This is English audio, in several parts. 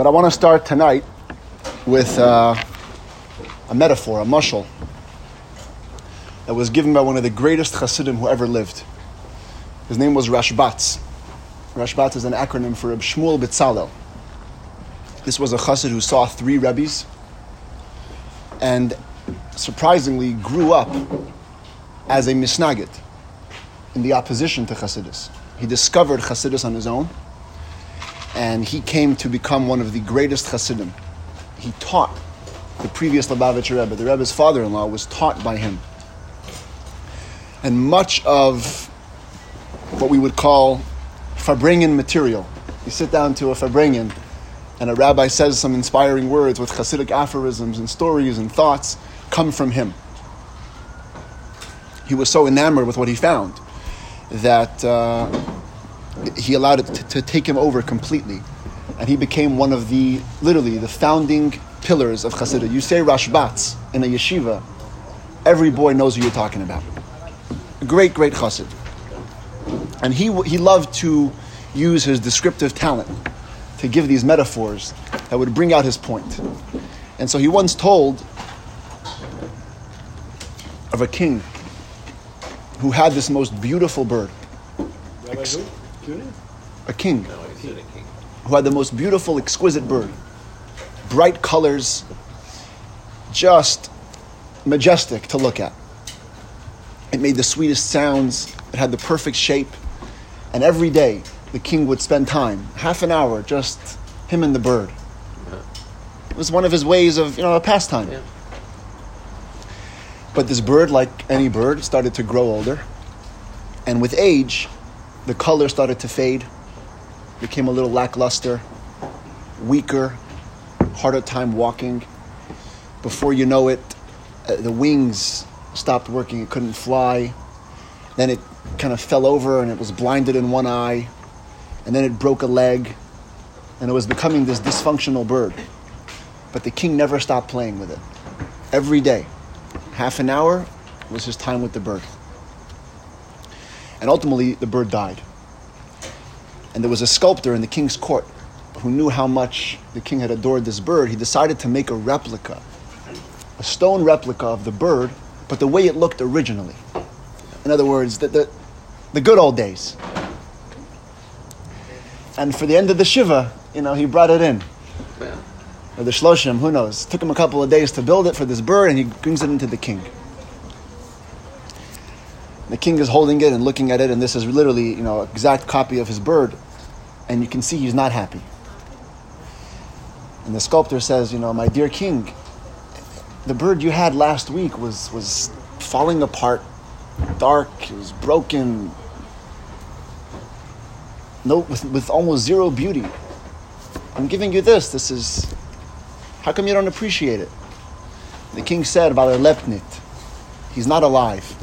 But I want to start tonight with uh, a metaphor, a mushal, that was given by one of the greatest Hasidim who ever lived. His name was Rashbatz. Rashbatz is an acronym for Reb Shmuel Bitzalel. This was a Chassid who saw three Rebbe's and surprisingly grew up as a Misnagit in the opposition to Chassidus. He discovered Chassidus on his own and he came to become one of the greatest Hasidim. He taught the previous Lubavitcher Rebbe. The Rebbe's father-in-law was taught by him. And much of what we would call Farbrengen material. You sit down to a Farbrengen and a rabbi says some inspiring words with Hasidic aphorisms and stories and thoughts come from him. He was so enamored with what he found that uh, he allowed it to, to take him over completely. And he became one of the, literally, the founding pillars of Chassidut. You say Rashbatz in a yeshiva, every boy knows who you're talking about. Great, great Chassid. And he, he loved to use his descriptive talent to give these metaphors that would bring out his point. And so he once told of a king who had this most beautiful bird. A king. No, a king. who had the most beautiful, exquisite bird. Bright colors, just majestic to look at. It made the sweetest sounds, it had the perfect shape, and every day the king would spend time, half an hour, just him and the bird. It was one of his ways of, you know, a pastime. Yeah. But this bird, like any bird, started to grow older. And with age, the color started to fade, became a little lackluster, weaker, harder time walking. Before you know it, uh, the wings stopped working, it couldn't fly. Then it kind of fell over and it was blinded in one eye. And then it broke a leg. And it was becoming this dysfunctional bird. But the king never stopped playing with it. Every day, half an hour was his time with the bird. And ultimately, the bird died. And there was a sculptor in the king's court who knew how much the king had adored this bird. He decided to make a replica, a stone replica of the bird, but the way it looked originally. In other words, the, the, the good old days. And for the end of the Shiva, you know, he brought it in. Or the Shloshim, who knows? Took him a couple of days to build it for this bird, and he brings it into the king. The king is holding it and looking at it, and this is literally, you know, exact copy of his bird, and you can see he's not happy. And the sculptor says, you know, my dear king, the bird you had last week was was falling apart, dark, it was broken, no, with, with almost zero beauty. I'm giving you this. This is. How come you don't appreciate it? The king said about Lepnit, he's not alive.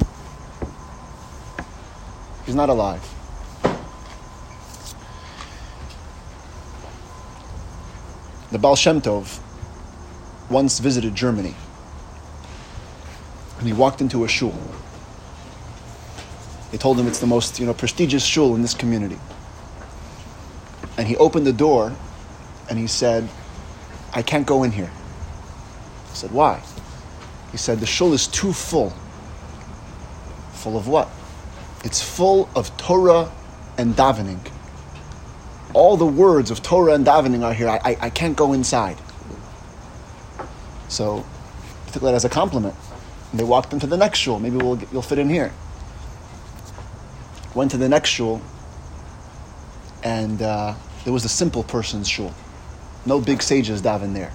He's not alive. The Baal Shem Tov once visited Germany. And he walked into a shul. They told him it's the most you know, prestigious shul in this community. And he opened the door and he said, I can't go in here. I said, Why? He said, The shul is too full. Full of what? It's full of Torah and davening. All the words of Torah and davening are here. I, I, I can't go inside. So he took that as a compliment. And they walked into the next shul. Maybe we'll, you'll fit in here. Went to the next shul, and uh, there was a simple person's shul. No big sages daven there.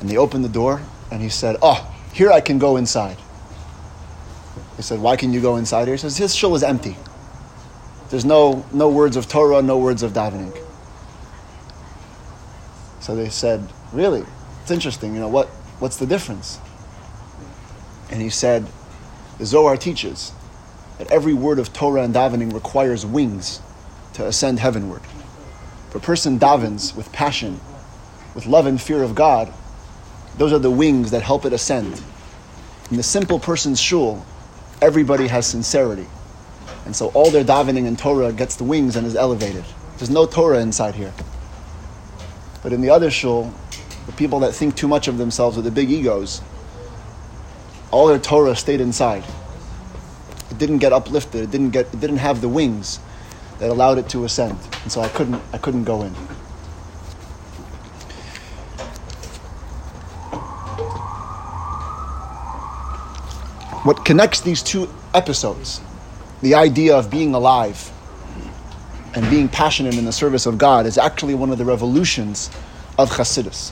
And they opened the door, and he said, Oh, here I can go inside. They said, Why can you go inside here? He says, His shul is empty. There's no, no words of Torah, no words of davening. So they said, Really? It's interesting. You know, what, what's the difference? And he said, The Zohar teaches that every word of Torah and davening requires wings to ascend heavenward. If a person davens with passion, with love and fear of God, those are the wings that help it ascend. In the simple person's shul, everybody has sincerity. And so all their davening and Torah gets the wings and is elevated. There's no Torah inside here. But in the other shul, the people that think too much of themselves with the big egos, all their Torah stayed inside. It didn't get uplifted. It didn't get. It didn't have the wings that allowed it to ascend. And so I couldn't. I couldn't go in. What connects these two episodes, the idea of being alive and being passionate in the service of God, is actually one of the revolutions of Chassidus.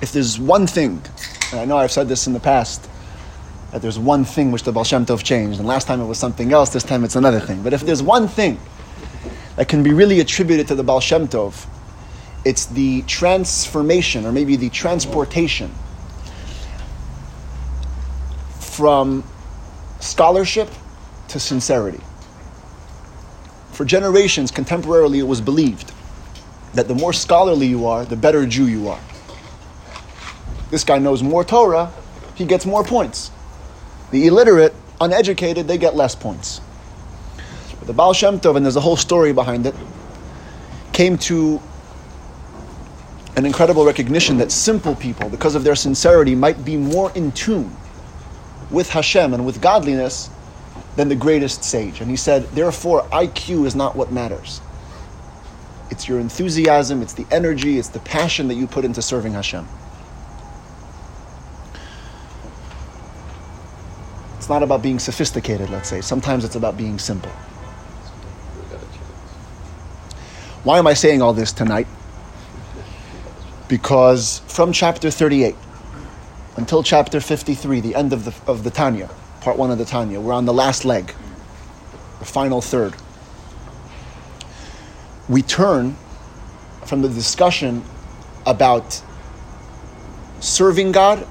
If there's one thing, and I know I've said this in the past, that there's one thing which the Baal Shem Tov changed, and last time it was something else, this time it's another thing. But if there's one thing that can be really attributed to the Baal Shem Tov, it's the transformation, or maybe the transportation from scholarship to sincerity. For generations, contemporarily, it was believed that the more scholarly you are, the better Jew you are. This guy knows more Torah, he gets more points. The illiterate, uneducated, they get less points. But the Baal Shem Tov, and there's a whole story behind it, came to an incredible recognition that simple people, because of their sincerity, might be more in tune with Hashem and with godliness than the greatest sage. And he said, therefore, IQ is not what matters. It's your enthusiasm, it's the energy, it's the passion that you put into serving Hashem. It's not about being sophisticated, let's say. Sometimes it's about being simple. Why am I saying all this tonight? Because from chapter 38, until chapter 53, the end of the, of the Tanya, part one of the Tanya. We're on the last leg, the final third. We turn from the discussion about serving God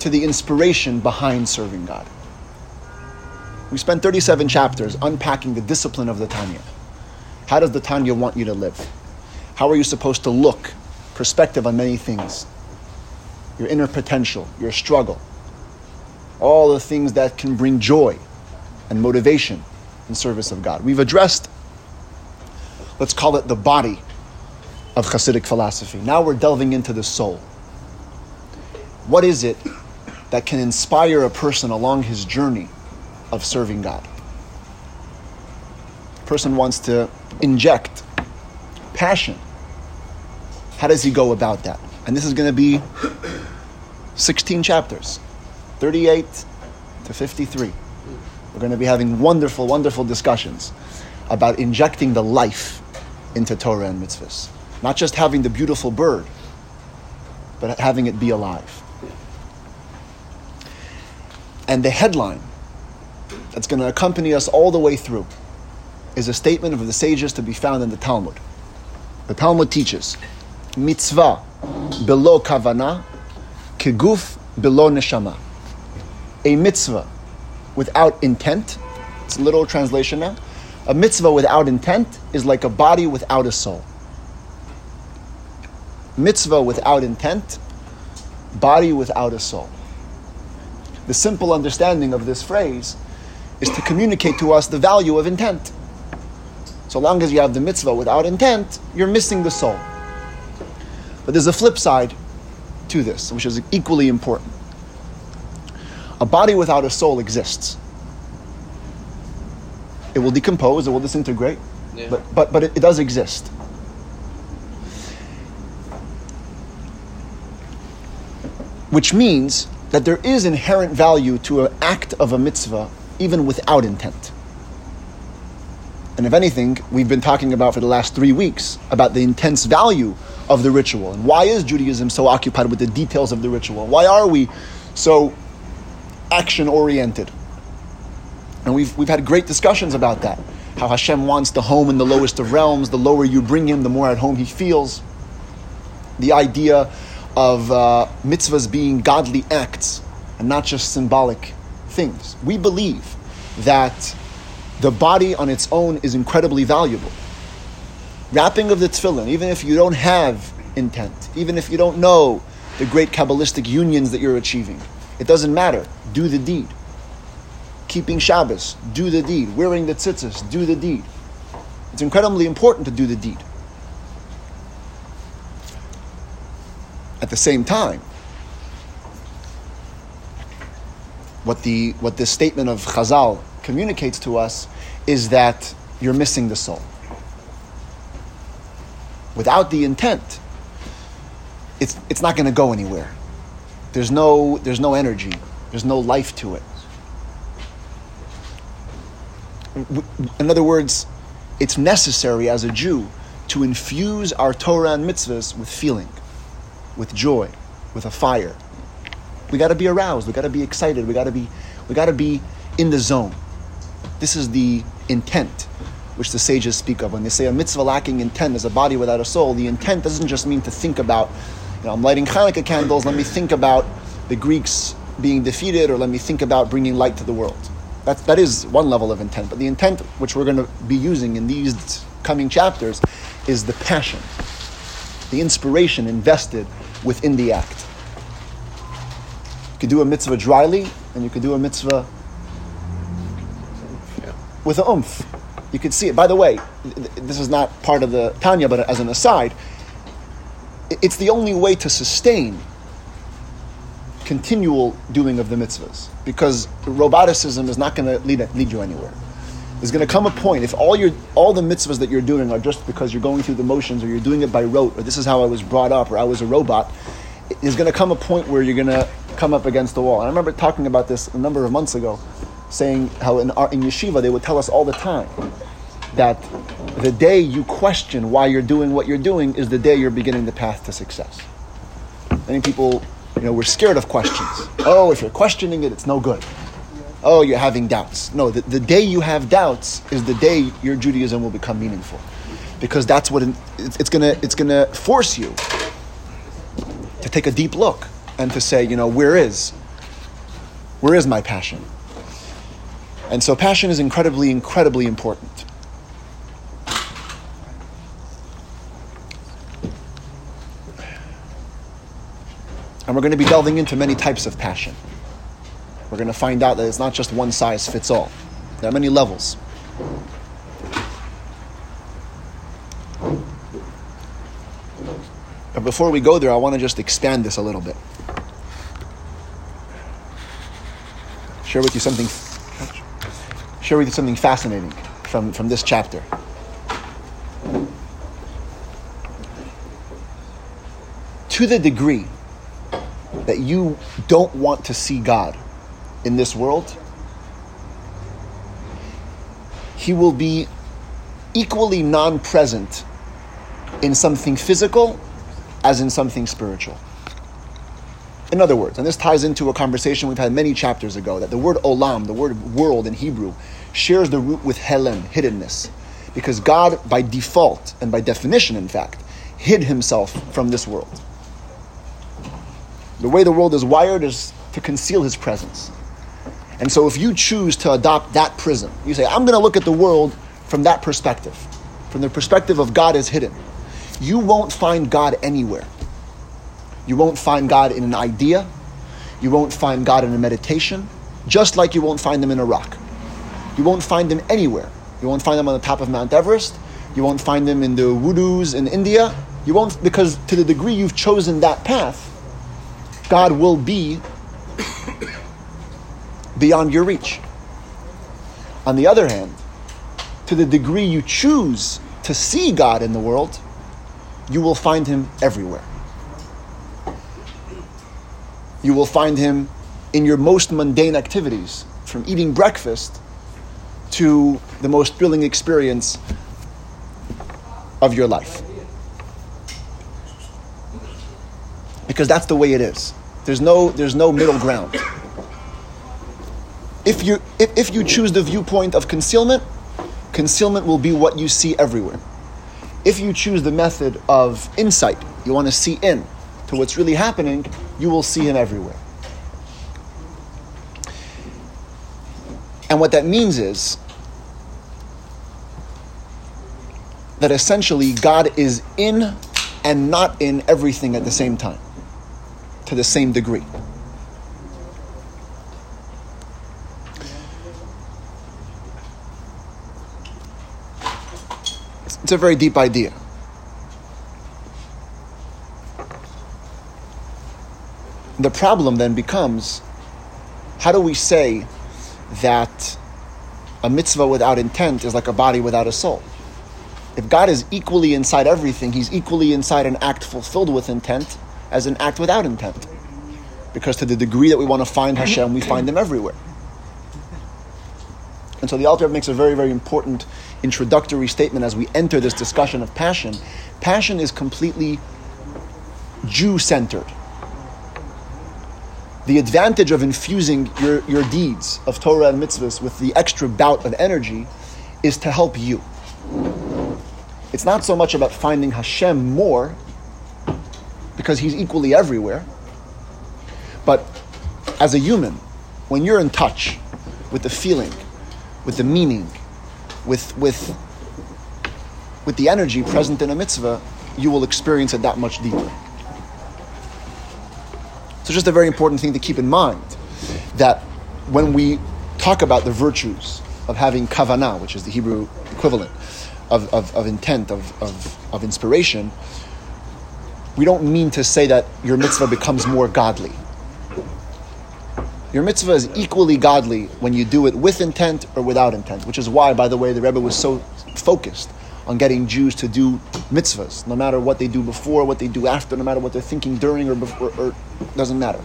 to the inspiration behind serving God. We spent 37 chapters unpacking the discipline of the Tanya. How does the Tanya want you to live? How are you supposed to look? Perspective on many things your inner potential, your struggle, all the things that can bring joy and motivation in service of God. We've addressed, let's call it the body of Hasidic philosophy. Now we're delving into the soul. What is it that can inspire a person along his journey of serving God? A person wants to inject passion. How does he go about that? And this is going to be 16 chapters, 38 to 53. We're going to be having wonderful, wonderful discussions about injecting the life into Torah and mitzvahs. Not just having the beautiful bird, but having it be alive. And the headline that's going to accompany us all the way through is a statement of the sages to be found in the Talmud. The Talmud teaches mitzvah below kavana Keguf below neshama. A mitzvah without intent, it's a literal translation now. A mitzvah without intent is like a body without a soul. Mitzvah without intent, body without a soul. The simple understanding of this phrase is to communicate to us the value of intent. So long as you have the mitzvah without intent, you're missing the soul. But there's a flip side to this, which is equally important. A body without a soul exists. It will decompose, it will disintegrate, yeah. but, but, but it, it does exist. Which means that there is inherent value to an act of a mitzvah even without intent. And if anything, we've been talking about for the last three weeks about the intense value of the ritual. And why is Judaism so occupied with the details of the ritual? Why are we so action oriented? And we've, we've had great discussions about that. How Hashem wants the home in the lowest of realms. The lower you bring him, the more at home he feels. The idea of uh, mitzvahs being godly acts and not just symbolic things. We believe that the body on its own is incredibly valuable wrapping of the tefillin, even if you don't have intent, even if you don't know the great Kabbalistic unions that you're achieving, it doesn't matter. Do the deed. Keeping Shabbos, do the deed. Wearing the tzitzis, do the deed. It's incredibly important to do the deed. At the same time, what the what this statement of Chazal communicates to us is that you're missing the soul. Without the intent, it's it's not going to go anywhere. There's no there's no energy. There's no life to it. In other words, it's necessary as a Jew to infuse our Torah and mitzvahs with feeling, with joy, with a fire. We got to be aroused. We got to be excited. We got to be we got to be in the zone. This is the intent which the sages speak of when they say a mitzvah lacking intent is a body without a soul. The intent doesn't just mean to think about, you know, I'm lighting Hanukkah candles. Let me think about the Greeks being defeated, or let me think about bringing light to the world. That, that is one level of intent. But the intent which we're going to be using in these coming chapters is the passion, the inspiration invested within the act. You could do a mitzvah dryly, and you could do a mitzvah with a oomph. You can see it. By the way, this is not part of the Tanya, but as an aside, it's the only way to sustain continual doing of the mitzvahs because roboticism is not going to lead, lead you anywhere. There's going to come a point if all your all the mitzvahs that you're doing are just because you're going through the motions or you're doing it by rote or this is how I was brought up or I was a robot. There's going to come a point where you're going to come up against the wall. And I remember talking about this a number of months ago, saying how in, our, in yeshiva they would tell us all the time that the day you question why you're doing what you're doing is the day you're beginning the path to success. Many people, you know, we're scared of questions. Oh, if you're questioning it, it's no good. Oh, you're having doubts. No, the, the day you have doubts is the day your Judaism will become meaningful. Because that's what it, it's, gonna, it's gonna force you to take a deep look and to say, you know, where is, where is my passion? And so passion is incredibly, incredibly important. And we're going to be delving into many types of passion. We're going to find out that it's not just one size fits all, there are many levels. But before we go there, I want to just expand this a little bit. Share with you something. Share with you something fascinating from, from this chapter. To the degree that you don't want to see God in this world, He will be equally non present in something physical as in something spiritual. In other words, and this ties into a conversation we've had many chapters ago, that the word olam, the word world in Hebrew, shares the root with he'elem, hiddenness. Because God, by default, and by definition, in fact, hid himself from this world. The way the world is wired is to conceal his presence. And so if you choose to adopt that prism, you say, I'm going to look at the world from that perspective, from the perspective of God is hidden, you won't find God anywhere. You won't find God in an idea. You won't find God in a meditation, just like you won't find him in a rock. You won't find him anywhere. You won't find him on the top of Mount Everest. You won't find him in the woodoos in India. You won't, because to the degree you've chosen that path, God will be beyond your reach. On the other hand, to the degree you choose to see God in the world, you will find Him everywhere. You will find Him in your most mundane activities, from eating breakfast to the most thrilling experience of your life. Because that's the way it is. There's no, there's no middle ground. If you, if, if you choose the viewpoint of concealment, concealment will be what you see everywhere. If you choose the method of insight, you want to see in to what's really happening, you will see him everywhere. And what that means is that essentially God is in and not in everything at the same time to the same degree. It's a very deep idea. The problem then becomes how do we say that a mitzvah without intent is like a body without a soul? If God is equally inside everything, He's equally inside an act fulfilled with intent as an act without intent. Because to the degree that we want to find Hashem, we find Him everywhere. And so the Alter makes a very, very important introductory statement as we enter this discussion of passion. Passion is completely Jew centered. The advantage of infusing your, your deeds of Torah and mitzvahs with the extra bout of energy is to help you. It's not so much about finding Hashem more, because he's equally everywhere, but as a human, when you're in touch with the feeling, with the meaning, with, with, with the energy present in a mitzvah, you will experience it that much deeper. So, just a very important thing to keep in mind that when we talk about the virtues of having kavanah, which is the Hebrew equivalent of, of, of intent, of, of, of inspiration, we don't mean to say that your mitzvah becomes more godly. Your mitzvah is equally godly when you do it with intent or without intent, which is why, by the way, the Rebbe was so focused on getting Jews to do mitzvahs, no matter what they do before, what they do after, no matter what they're thinking during or before, or doesn't matter,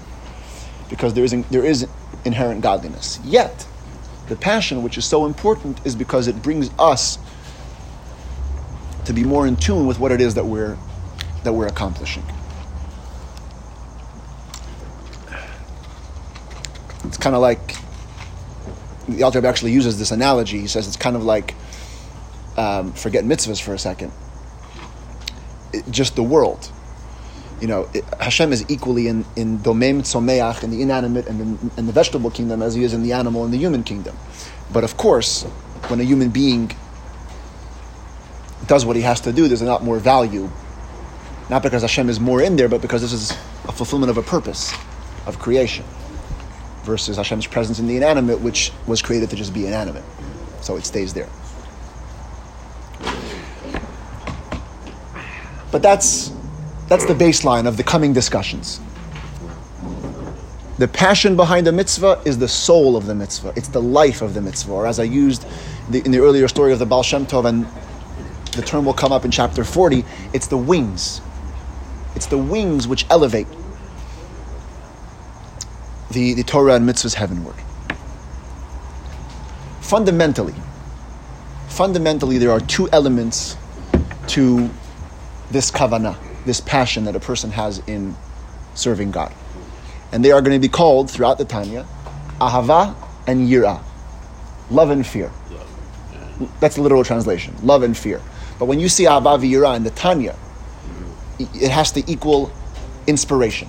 because there is there is inherent godliness. Yet, the passion, which is so important, is because it brings us to be more in tune with what it is that we're that we're accomplishing. It's kind of like the Alter actually uses this analogy. He says it's kind of like um, forget mitzvahs for a second. It, just the world. You know, it, Hashem is equally in in domem tzomeach in the inanimate and the, in the vegetable kingdom as he is in the animal and the human kingdom. But of course, when a human being does what he has to do, there's a lot more value. Not because Hashem is more in there, but because this is a fulfillment of a purpose of creation versus Hashem's presence in the inanimate, which was created to just be inanimate. So it stays there. But that's, that's the baseline of the coming discussions. The passion behind the mitzvah is the soul of the mitzvah. It's the life of the mitzvah. Or as I used the, in the earlier story of the Baal Shem Tov, and the term will come up in chapter 40, it's the wings. It's the wings which elevate the, the Torah and mitzvahs heavenward. Fundamentally, fundamentally, there are two elements to this kavanah, this passion that a person has in serving God. And they are going to be called throughout the Tanya ahava and yira, love and fear. That's the literal translation, love and fear. But when you see ahava yira in the Tanya, it has to equal inspiration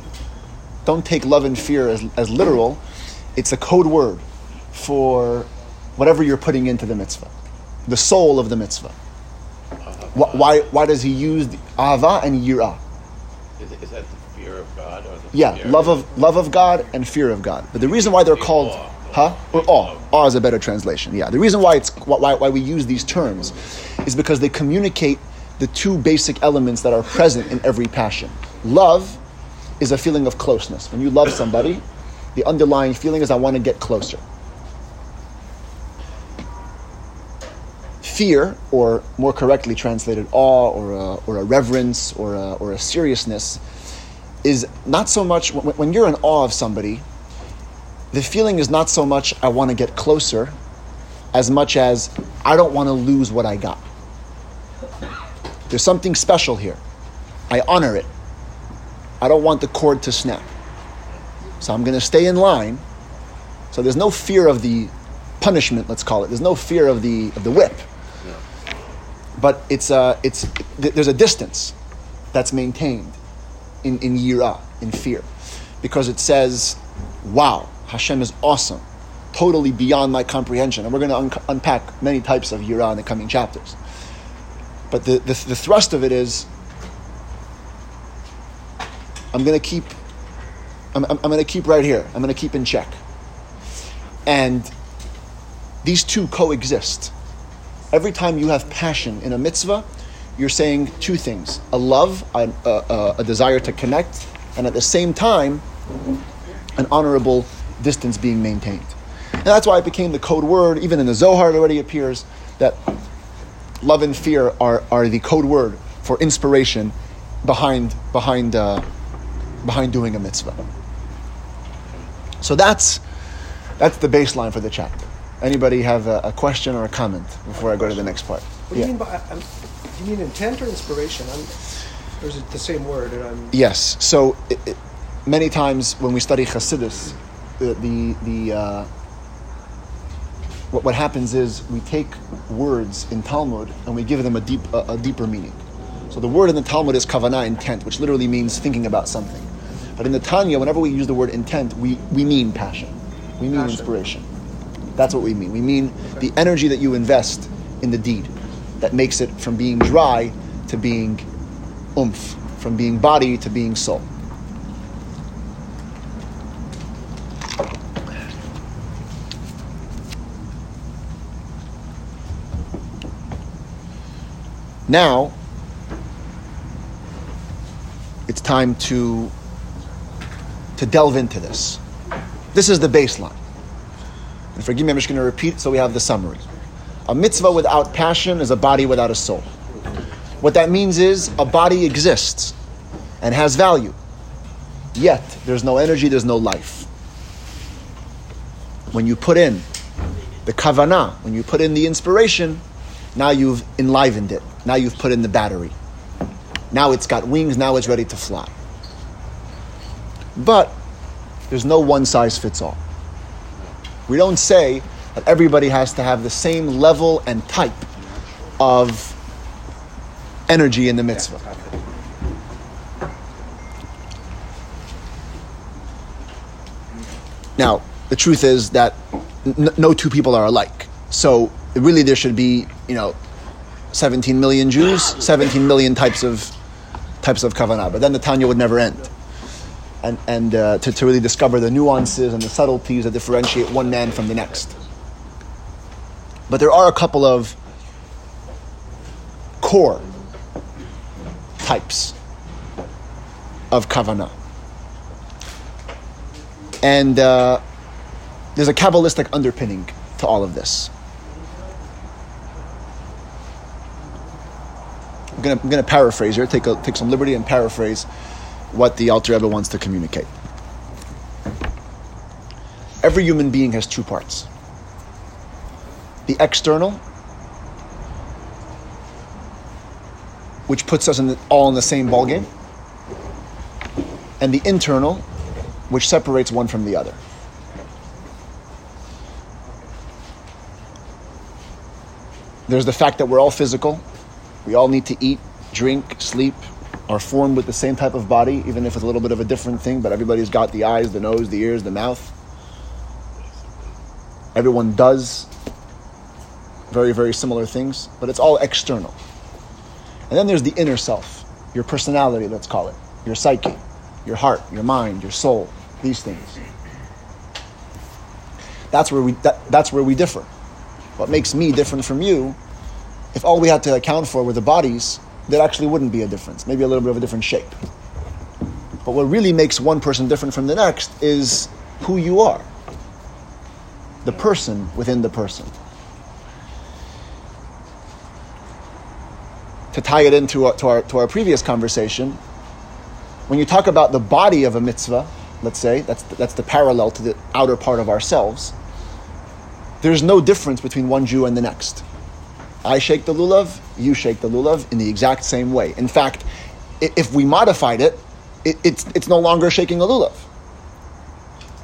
don't take love and fear as, as literal. It's a code word for whatever you're putting into the mitzvah, the soul of the mitzvah. Why, why, why does he use ava and yira? Is, is, that the fear of God? Or the yeah, love of, love of God and fear of God. But the reason why they're called, huh? Or awe. Awe is a better translation. Yeah, the reason why it's why, why we use these terms is because they communicate the two basic elements that are present in every passion: love is a feeling of closeness. When you love somebody, the underlying feeling is I want to get closer. Fear, or more correctly translated, awe, or a, or a reverence, or a, or a seriousness, is not so much when, you're in awe of somebody, the feeling is not so much I want to get closer as much as I don't want to lose what I got. There's something special here. I honor it. I don't want the cord to snap. So I'm going to stay in line. So there's no fear of the punishment, let's call it. There's no fear of the of the whip. But it's uh, it's there's a distance that's maintained in in yira, in fear, because it says, "Wow, Hashem is awesome, totally beyond my comprehension." And we're going to un- unpack many types of yira in the coming chapters. But the, the, the thrust of it is I'm going to keep, I'm, I'm going to keep right here. I'm going to keep in check. And these two coexist. Every time you have passion in a mitzvah, you're saying two things a love, a, a, a desire to connect, and at the same time, an honorable distance being maintained. And that's why it became the code word, even in the Zohar it already appears, that love and fear are, are the code word for inspiration behind, behind, uh, behind doing a mitzvah. So that's, that's the baseline for the chapter. Anybody have a, a question or a comment before I go to the next part? What do you mean by, um, do you mean intent or inspiration? I'm, or is it the same word? And I'm, Yes. So it, it, many times when we study Chassidus, the the, the uh, what, what happens is we take words in Talmud and we give them a deep a, a deeper meaning. So the word in the Talmud is kavanah, intent, which literally means thinking about something. But in the Tanya, whenever we use the word intent, we, we mean passion. We mean Passion. inspiration. That's what we mean. We mean the energy that you invest in the deed that makes it from being dry to being oomph, from being body to being soul. Now, it's time to, to delve into this. This is the baseline. And forgive me, I'm just going to repeat so we have the summary. A mitzvah without passion is a body without a soul. What that means is a body exists and has value, yet there's no energy, there's no life. When you put in the kavanah, when you put in the inspiration, now you've enlivened it. Now you've put in the battery. Now it's got wings, now it's ready to fly. But there's no one size fits all. We don't say that everybody has to have the same level and type of energy in the mitzvah. Now, the truth is that n- no two people are alike. So really, there should be, you know, 17 million Jews, 17 million types of types of kavanah. But then the Tanya would never end. And, and uh, to, to really discover the nuances and the subtleties that differentiate one man from the next. But there are a couple of core types of kavana. And uh, there's a Kabbalistic underpinning to all of this. I'm going to paraphrase here, take, a, take some liberty and paraphrase what the Alter Rebbe wants to communicate. Every human being has two parts the external, which puts us in the, all in the same ballgame, and the internal, which separates one from the other. There's the fact that we're all physical. We all need to eat, drink, sleep, are formed with the same type of body, even if it's a little bit of a different thing, but everybody's got the eyes, the nose, the ears, the mouth. Everyone does very, very similar things, but it's all external. And then there's the inner self, your personality, let's call it, your psyche, your heart, your mind, your soul, these things. That's where we, that, that's where we differ. What makes me different from you, if all we had to account for were the bodies, there actually wouldn't be a difference, maybe a little bit of a different shape. But what really makes one person different from the next is who you are, the person within the person. To tie it into our, to, our, to our previous conversation, when you talk about the body of a mitzvah, let's say, that's the, that's the parallel to the outer part of ourselves, there's no difference between one Jew and the next. I shake the lulav, you shake the lulav in the exact same way. In fact, if we modified it, it it's, it's no longer shaking a lulav.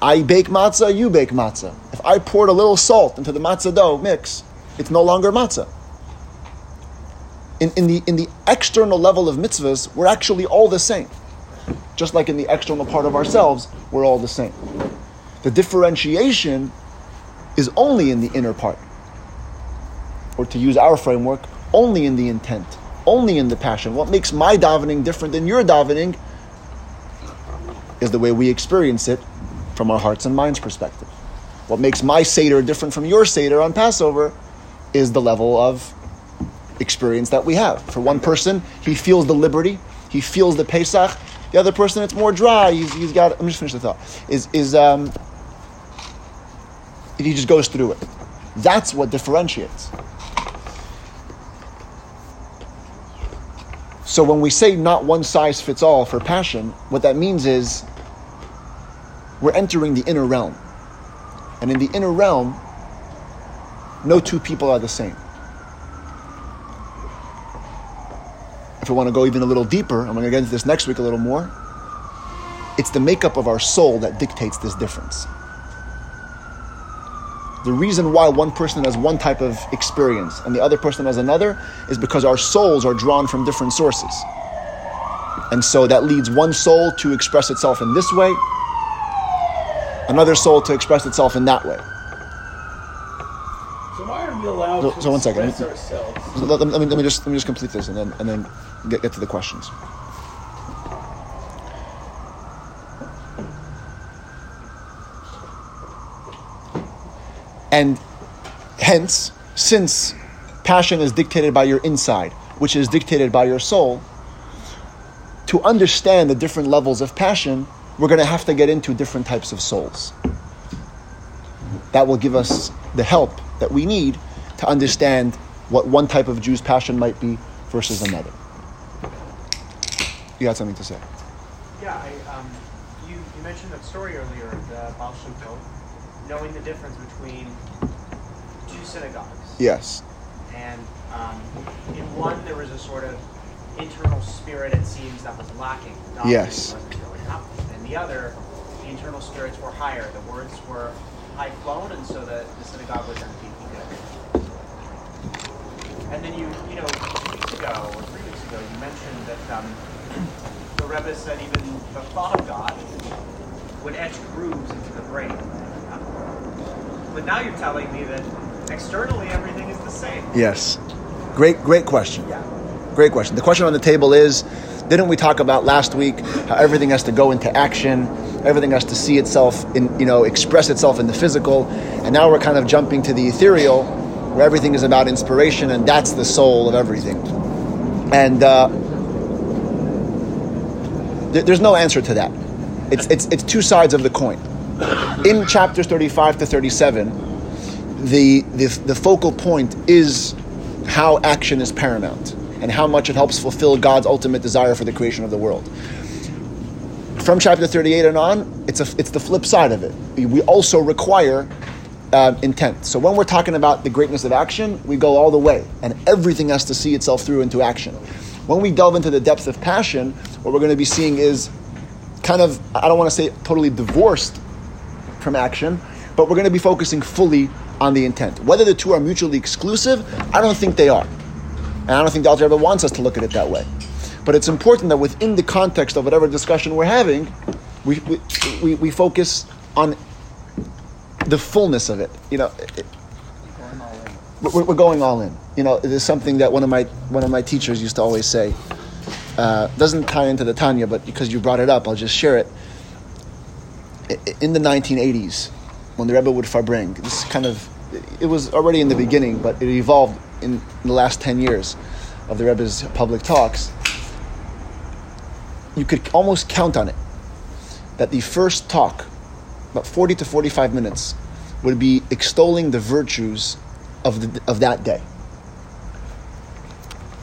I bake matzah, you bake matzah. If I poured a little salt into the matzah dough mix, it's no longer matzah. In, in, the, in the external level of mitzvahs, we're actually all the same. Just like in the external part of ourselves, we're all the same. The differentiation is only in the inner part or to use our framework, only in the intent, only in the passion. What makes my davening different than your davening is the way we experience it from our hearts and minds perspective. What makes my Seder different from your Seder on Passover is the level of experience that we have. For one person, he feels the liberty, he feels the Pesach, The other person, it's more dry. He's, he's got. Me just finish the thought. Is is um. He just goes through it. That's what differentiates. So when we say not one size fits all for passion, what that means is we're entering the inner realm. And in the inner realm, no two people are the same. If we want to go even a little deeper, I'm going to get into this next week a little more. It's the makeup of our soul that dictates this difference. The reason why one person has one type of experience and the other person has another is because our souls are drawn from different sources. And so that leads one soul to express itself in this way, another soul to express itself in that way. So why are we allowed So- to so one second. express ourselves? So let, let me, let me just let me just complete this and then and then get, get to the questions. And hence, since passion is dictated by your inside, which is dictated by your soul, to understand the different levels of passion, we're going to have to get into different types of souls. That will give us the help that we need to understand what one type of Jew's passion might be versus another. You had something to say. Yeah, I, um, you, you mentioned that story earlier, the Baal Shem Tov, knowing the difference between two synagogues. Yes. And um, in one, there was a sort of internal spirit, it seems, that was lacking. The Yes. wasn't really happening. And the other, the internal spirits were higher. The words were high flown, and so the, the synagogue was empty. And then you, you know, two weeks ago or three weeks ago, you mentioned that um, the Rebbe said even the thought of God would etch grooves into the brain. But now you're telling me that externally everything is the same. Yes. Great, great question. Yeah. Great question. The question on the table is didn't we talk about last week how everything has to go into action, everything has to see itself in, you know, express itself in the physical, and now we're kind of jumping to the ethereal where everything is about inspiration and that's the soul of everything. And uh, there- there's no answer to that. It's, it's, it's two sides of the coin. In chapters 35 to 37, the, the, the focal point is how action is paramount and how much it helps fulfill God's ultimate desire for the creation of the world. From chapter 38 and on, it's, a, it's the flip side of it. We also require uh, intent. So when we're talking about the greatness of action, we go all the way, and everything has to see itself through into action. When we delve into the depth of passion, what we're going to be seeing is kind of, I don't want to say totally divorced from action, but we're going to be focusing fully on the intent. Whether the two are mutually exclusive, I don't think they are. And I don't think the Alter Rebbe wants us to look at it that way. But it's important that within the context of whatever discussion we're having, we, we, we, we focus on the fullness of it. You know, it- we're, we're going all in. You know, it is something that one of my one of my teachers used to always say. Uh, doesn't tie into the Tanya, but because you brought it up, I'll just share it. In the 1980s, when the Rebbe would farbring, this kind of it was already in the beginning, but it evolved in the last 10 years of the Rebbe's public talks. You could almost count on it that the first talk, about 40 to 45 minutes, would be extolling the virtues of, the, of that day.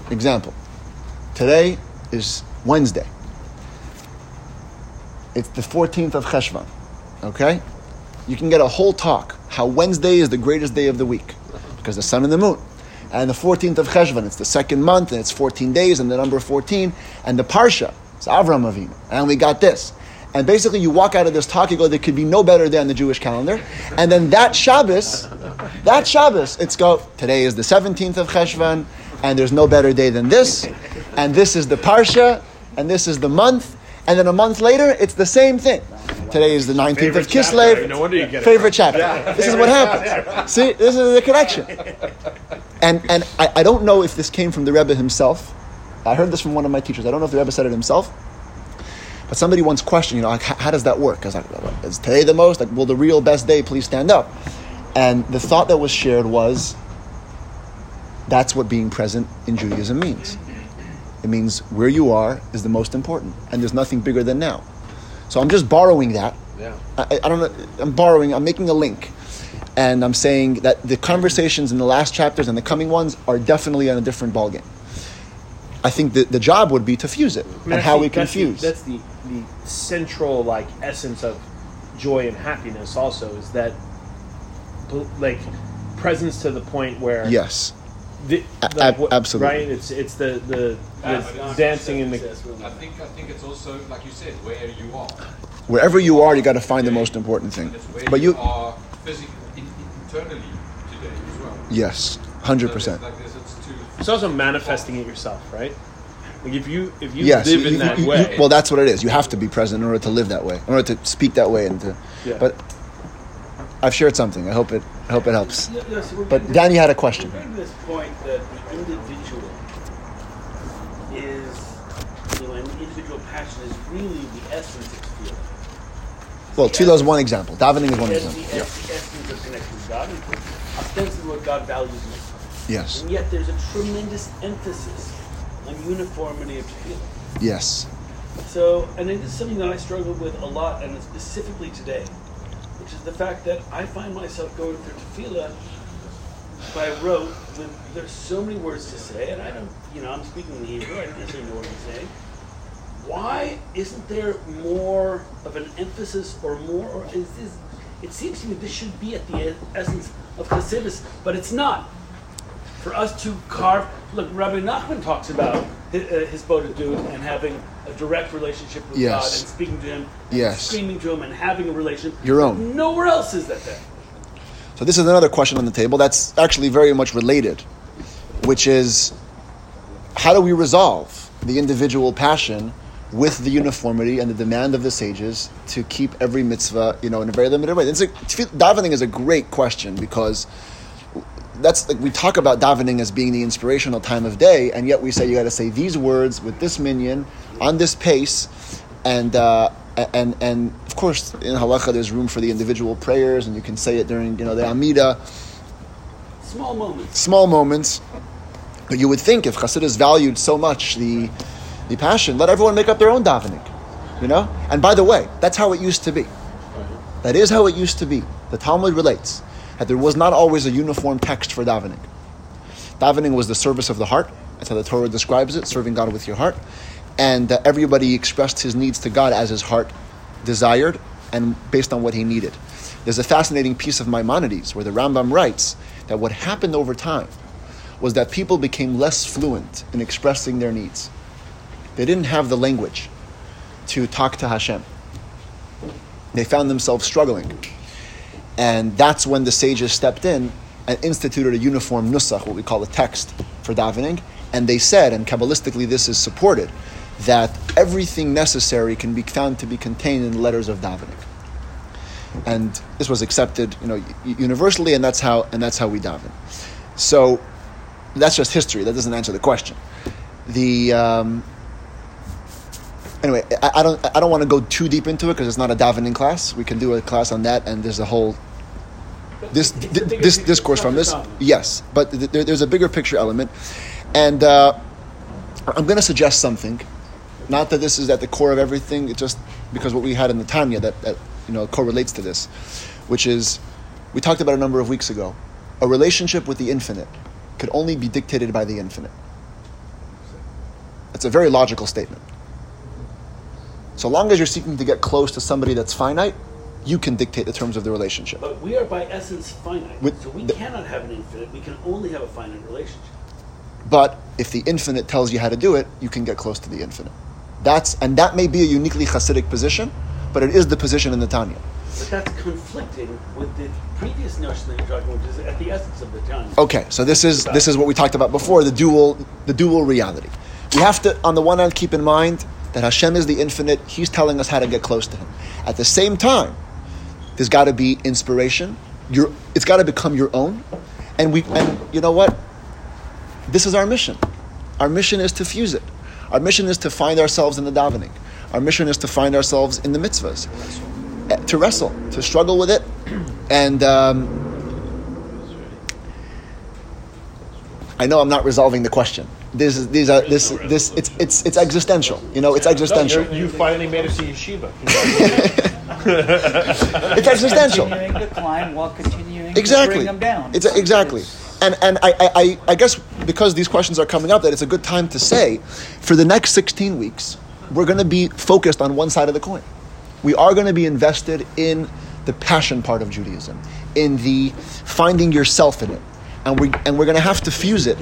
Example today is Wednesday, it's the 14th of Cheshvan, okay? You can get a whole talk how Wednesday is the greatest day of the week because the sun and the moon. And the 14th of Cheshvan, it's the second month and it's 14 days and the number 14 and the Parsha, it's Avram Avinu. And we got this. And basically, you walk out of this talk, you go, there could be no better day on the Jewish calendar. And then that Shabbos, that Shabbos, it's go, today is the 17th of Cheshvan, and there's no better day than this. And this is the Parsha, and this is the month. And then a month later, it's the same thing. Today is the 19th Favorite of chapter. Kislev. No wonder you get it. Favorite chapter. This is what happens. See, this is the connection. And, and I, I don't know if this came from the Rebbe himself. I heard this from one of my teachers. I don't know if the Rebbe said it himself. But somebody once questioned, you know, like, how, does that work? I like, is today the most? Like, will the real best day please stand up? And the thought that was shared was, that's what being present in Judaism means. It means where you are is the most important, and there's nothing bigger than now. So I'm just borrowing that. Yeah. I, I don't know. I'm borrowing. I'm making a link, and I'm saying that the conversations in the last chapters and the coming ones are definitely on a different ballgame. I think that the job would be to fuse it I mean, and how we think that's the- confuse. That's the, the central like essence of joy and happiness. Also, is that like presence to the point where yes, the, A- like, ab- what- absolutely. right. It's it's the the, the but dancing in the. said, I think I think it's also like you said where you are. wherever you are, you got to find the most important thing. It's where But you, you, are physically in, internally today as well. yes, hundred So percent. it's Like this, it's two. It's also manifesting it yourself, right? Like if you if you Yes, live you- in you- that you- you- way. well, that's what it is. You have to be present in order to live that way, in order to speak that way, and to. Yeah. But I've shared something. I hope it. I hope it helps. Yeah, yeah, But getting to- Danny had a question. This point that the individual is, you know, an individual passion is really the essence of feeling. Well, Tefillah is one example. Davening is one example. the, as the essence of connection with God, ostensibly what God values most. Yes. And yet there's a tremendous emphasis on uniformity of feeling. Yes. So, and it is something that I struggle with a lot, and specifically today, which is the fact that I find myself going through tefillah by rote. With, there's so many words to say, and I don't, you know, I'm speaking in Hebrew. I don't necessarily know what I'm saying. Why isn't there more of an emphasis, or more, or is this? It seems to me this should be at the essence of Hasidus, but it's not for us to carve. Look, Rabbi Nachman talks about his, uh, his Bodedut and having a direct relationship with Yes. God and speaking to Him, and Yes. screaming to Him, and having a relation. Your own. Nowhere else is that there. So this is another question on the table that's actually very much related, which is how do we resolve the individual passion with the uniformity and the demand of the sages to keep every mitzvah, you know, in a very limited way? It's a, davening is a great question because that's like we talk about davening as being the inspirational time of day, and yet we say you got to say these words with this minyan on this pace, and uh, and and of course in halacha there's room for the individual prayers, and you can say it during you know the amida, Small moments. small moments. But you would think if Chassidus valued so much the the passion, let everyone make up their own davening, you know. And by the way, that's how it used to be. That is how it used to be. The Talmud relates that there was not always a uniform text for davening. Davening was the service of the heart. That's how the Torah describes it, serving God with your heart. And uh, everybody expressed his needs to God as his heart desired and based on what he needed. There's a fascinating piece of Maimonides where the Rambam writes that what happened over time was that people became less fluent in expressing their needs. They didn't have the language to talk to Hashem. They found themselves struggling. And that's when the sages stepped in and instituted a uniform nusach, what we call a text for davening. And they said, and Kabbalistically this is supported, that everything necessary can be found to be contained in the letters of davening. And this was accepted, you know, universally, and that's how and that's how we daven. So that's just history. That doesn't answer the question. The um, anyway, I, I don't I don't want to go too deep into it because it's not a davening class. We can do a class on that, and there's a whole this this discourse from this. Yes, but th- there, there's a bigger picture element, and uh, I'm going to suggest something. Not that this is at the core of everything. It's just because what we had in the Tanya that, that you know correlates to this, which is we talked about a number of weeks ago. A relationship with the infinite could only be dictated by the infinite. It's a very logical statement. So long as you're seeking to get close to somebody that's finite, you can dictate the terms of the relationship. But we are by essence finite. With so we the- cannot have an infinite. We can only have a finite relationship. But if the infinite tells you how to do it, you can get close to the infinite. That's and that may be a uniquely Hasidic position, but it is the position in the Tanya. But that's conflicting with the previous notion that you're talking about, which is at the essence of the Tanya. Okay, so this is this is what we talked about before, the dual the dual reality. We have to on the one hand keep in mind that Hashem is the infinite, He's telling us how to get close to Him. At the same time, there's gotta be inspiration. It's gotta become your own. And we and you know what? This is our mission. Our mission is to fuse it. Our mission is to find ourselves in the davening. Our mission is to find ourselves in the mitzvahs, Eh, to wrestle, to struggle with it, and um, I know I'm not resolving the question, this is these are this this it's it's it's existential. You know, it's existential. you finally made it to yeshiva. It's existential. Continuing to climb while continuing exactly. to bring them down. It's exactly. And and I, I, I- I guess because these questions are coming up, that it's a good time to say, for the next 16 weeks, we're going to be focused on one side of the coin. We are going to be invested in the passion part of Judaism, in the finding yourself in it, and we and we're going to have to fuse it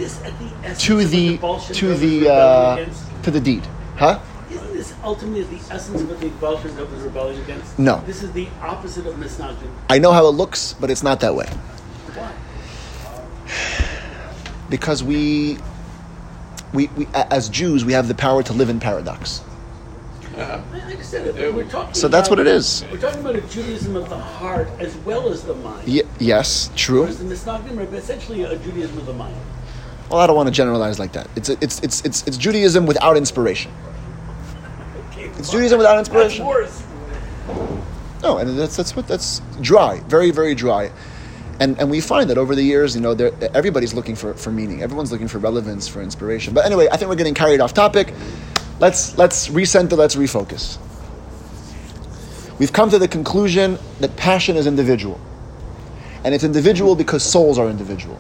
to the to the uh, to the deed, huh? Isn't this ultimately the essence of what the Bolsheviks was rebelling against? No. This is the opposite of misnagdim. I know how it looks, but it's not that way. Why? because we, we, we as Jews, we have the power to live in paradox. I I understand it, but we're talking. So that's about- what it is. We're talking about a Judaism of the heart as well as the mind. Y- yes, true. Whereas the misnagdim are essentially a Judaism of the mind. Well, I don't want to generalize like that. It's it's it's it's, it's Judaism without inspiration. Okay, It's Judaism without That's inspiration. worse. No, and that's that's what that's dry, very very dry, and and we find that over the years, you know, everybody's looking for, for meaning. Everyone's looking for relevance, for inspiration. But anyway, I think we're getting carried off topic. Let's let's recenter. Let's refocus. We've come to the conclusion that passion is individual, and it's individual because souls are individual.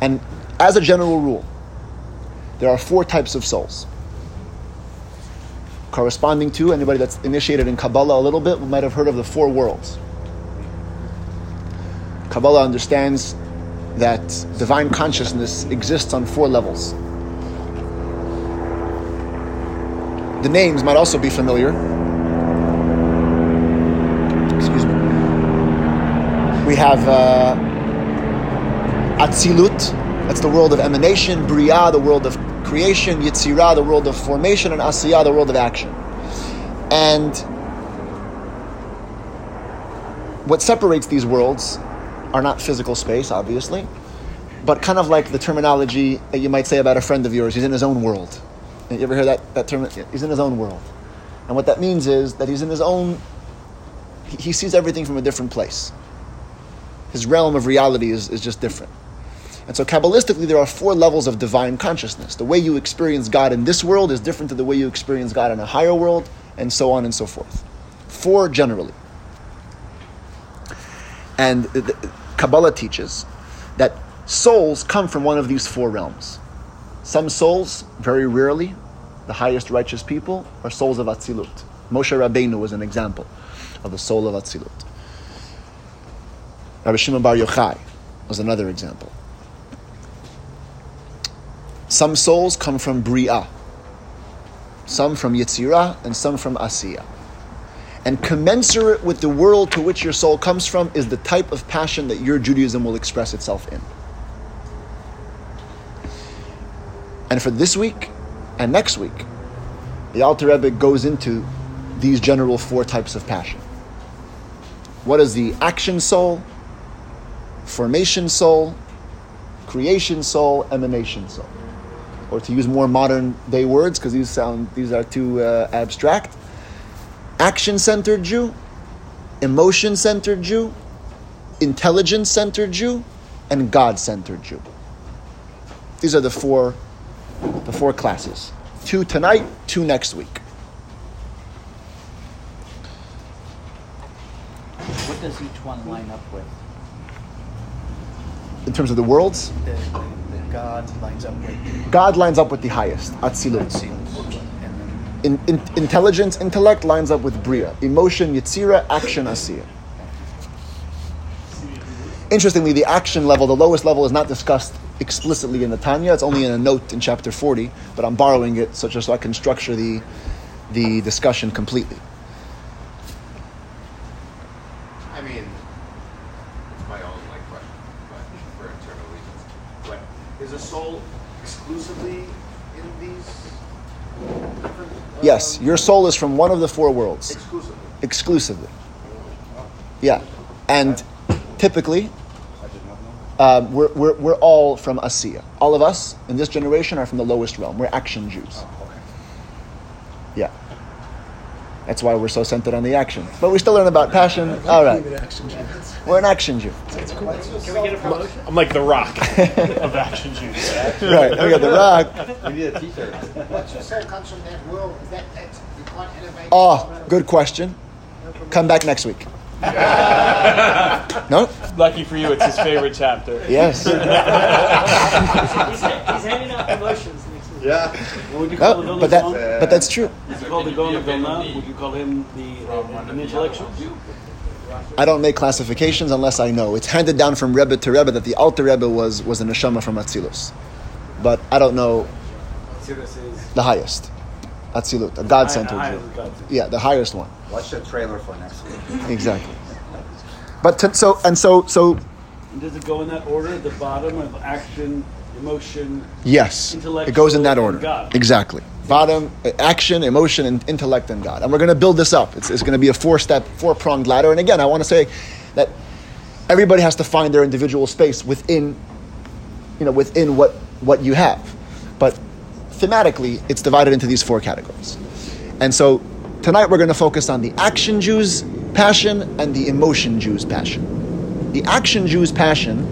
And as a general rule, there are four types of souls corresponding to anybody that's initiated in Kabbalah a little bit we might have heard of the four worlds. Kabbalah understands that divine consciousness exists on four levels. The names might also be familiar. Excuse me. We have uh, Atzilut, that's the world of emanation, Bria, the world of creation, Yitzirah, the world of formation, and Asiyah, the world of action. And what separates these worlds are not physical space, obviously, but kind of like the terminology that you might say about a friend of yours. He's in his own world. You ever hear that, that term? He's in his own world. And what that means is that he's in his own, he, sees everything from a different place. His realm of reality is, is just different. And so, Kabbalistically, there are four levels of divine consciousness. The way you experience God in this world is different to the way you experience God in a higher world, and so on and so forth. Four generally. And the, the, Kabbalah teaches that souls come from one of these four realms. Some souls, very rarely, the highest righteous people, are souls of Atzilut. Moshe Rabbeinu was an example of a soul of Atzilut. Rabbi Shimon Bar Yochai was another example. Some souls come from Bria, some from Yetzirah, and some from Asiyah. And commensurate with the world to which your soul comes from is the type of passion that your Judaism will express itself in. And for this week and next week, the Alter Rebbe goes into these general four types of passion. What is the action soul, formation soul, creation soul, emanation soul? Or to use more modern day words, because these sound these are too uh, abstract. Action centered Jew, emotion centered Jew, intelligence centered Jew, and God centered Jew. These are the four the four classes. Two tonight, two next week. What does each one line up with? In terms of the worlds, The, the, the God lines up with God lines up with the highest, Atzilut. In, in, intelligence, intellect lines up with Bria. Emotion, Yetzira, action, Asiya. Interestingly, the action level, the lowest level, is not discussed explicitly in the Tanya. It's only in a note in chapter 40, but I'm borrowing it so just so I can structure the, the discussion completely. I mean, it's my own like question, but for internal reasons. But Is a soul exclusively in these different? Uh, yes, your soul is from one of the four worlds. Exclusively. exclusively. Yeah, and typically, uh, we're, we're, we're all from Asiya. All of us in this generation are from the lowest realm. We're action Jews. Yeah. That's why we're so centered on the action. But we still learn about passion. All right. Even action Jews. We're an action Jew. Can we get a promotion? I'm like the rock of action Jews. Right. We got the rock. We need a t-shirt. Once your soul comes from that world, is that, that you can't elevate? Oh, good question. Come back next week. No? Lucky for you, it's his favorite chapter. Yes. He's, he's handing out promotions next week. Yeah. What would you call the No, Vilna but that Gaon? but that's true. Is he called the Gaon of Vilna? Would you call him the uh, an intellectual? I don't make classifications unless I know. It's handed down from Rebbe to Rebbe that the Alter Rebbe was was a neshama from Atzilus, but I don't know See, this is the highest. Atzilut, a God-centered higher Jew. Yeah, the highest one. Watch the trailer for next week. Exactly. But to, so and so so Does it go in that order? The bottom of action, emotion. yes, it goes in that order. God. Exactly. Bottom, uh, action, emotion, and intellect and God. And we're going to build this up. It's, it's going to be a four-step, four-pronged ladder. And again, I want to say that everybody has to find their individual space within, you know, within what what you have. But thematically, it's divided into these four categories. And so tonight we're going to focus on the action Jew's passion and the emotion Jew's passion. The action Jew's passion,